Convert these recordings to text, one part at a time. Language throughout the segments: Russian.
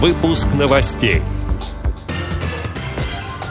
Выпуск новостей.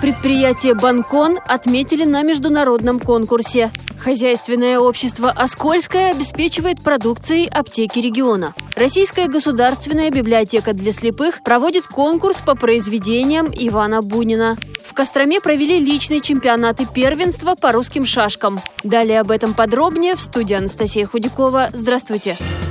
Предприятие «Банкон» отметили на международном конкурсе. Хозяйственное общество «Оскольское» обеспечивает продукцией аптеки региона. Российская государственная библиотека для слепых проводит конкурс по произведениям Ивана Бунина. В Костроме провели личный чемпионат и первенство по русским шашкам. Далее об этом подробнее в студии Анастасия Худякова. Здравствуйте. Здравствуйте.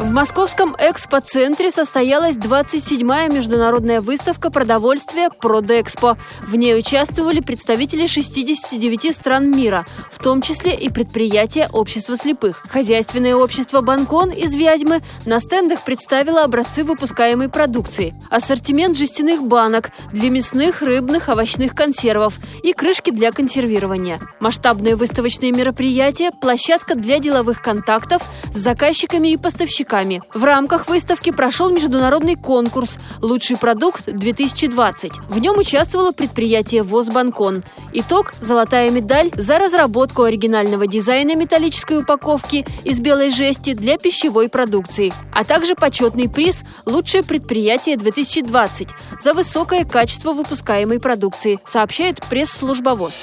В московском экспоцентре состоялась 27-я международная выставка продовольствия «Продэкспо». В ней участвовали представители 69 стран мира, в том числе и предприятия общества слепых. Хозяйственное общество «Банкон» из Вязьмы на стендах представило образцы выпускаемой продукции, ассортимент жестяных банок для мясных, рыбных, овощных консервов и крышки для консервирования. Масштабные выставочные мероприятия, площадка для деловых контактов с заказчиками и поставщиками выпускниками. В рамках выставки прошел международный конкурс «Лучший продукт-2020». В нем участвовало предприятие ВОЗ «Банкон». Итог – золотая медаль за разработку оригинального дизайна металлической упаковки из белой жести для пищевой продукции, а также почетный приз «Лучшее предприятие 2020» за высокое качество выпускаемой продукции, сообщает пресс-служба ВОЗ.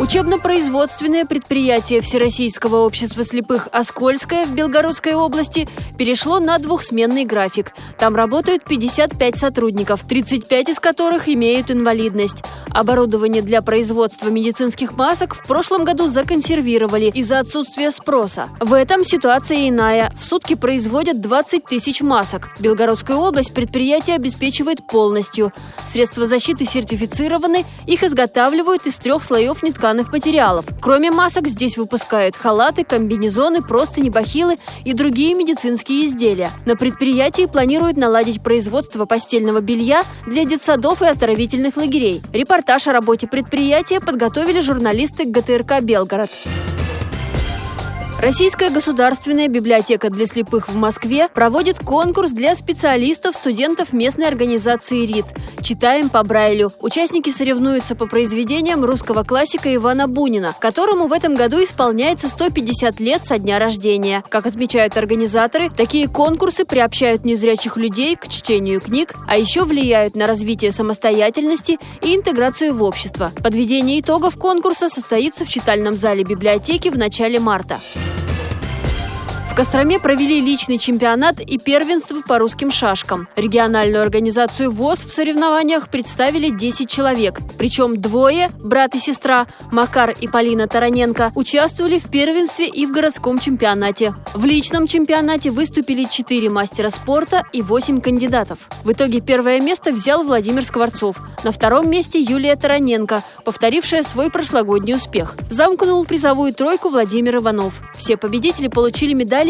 Учебно-производственное предприятие Всероссийского общества слепых «Оскольское» в Белгородской области перешло на двухсменный график. Там работают 55 сотрудников, 35 из которых имеют инвалидность. Оборудование для производства медицинских масок в прошлом году законсервировали из-за отсутствия спроса. В этом ситуация иная. В сутки производят 20 тысяч масок. Белгородскую область предприятие обеспечивает полностью. Средства защиты сертифицированы, их изготавливают из трех слоев нетканных тканых материалов. Кроме масок здесь выпускают халаты, комбинезоны, простыни, бахилы и другие медицинские изделия. На предприятии планируют наладить производство постельного белья для детсадов и оздоровительных лагерей. Репортаж о работе предприятия подготовили журналисты ГТРК «Белгород». Российская государственная библиотека для слепых в Москве проводит конкурс для специалистов, студентов местной организации РИД. Читаем по Брайлю. Участники соревнуются по произведениям русского классика Ивана Бунина, которому в этом году исполняется 150 лет со дня рождения. Как отмечают организаторы, такие конкурсы приобщают незрячих людей к чтению книг, а еще влияют на развитие самостоятельности и интеграцию в общество. Подведение итогов конкурса состоится в читальном зале библиотеки в начале марта. Костроме провели личный чемпионат и первенство по русским шашкам. Региональную организацию ВОЗ в соревнованиях представили 10 человек. Причем двое, брат и сестра, Макар и Полина Тараненко, участвовали в первенстве и в городском чемпионате. В личном чемпионате выступили 4 мастера спорта и 8 кандидатов. В итоге первое место взял Владимир Скворцов. На втором месте Юлия Тараненко, повторившая свой прошлогодний успех. Замкнул призовую тройку Владимир Иванов. Все победители получили медаль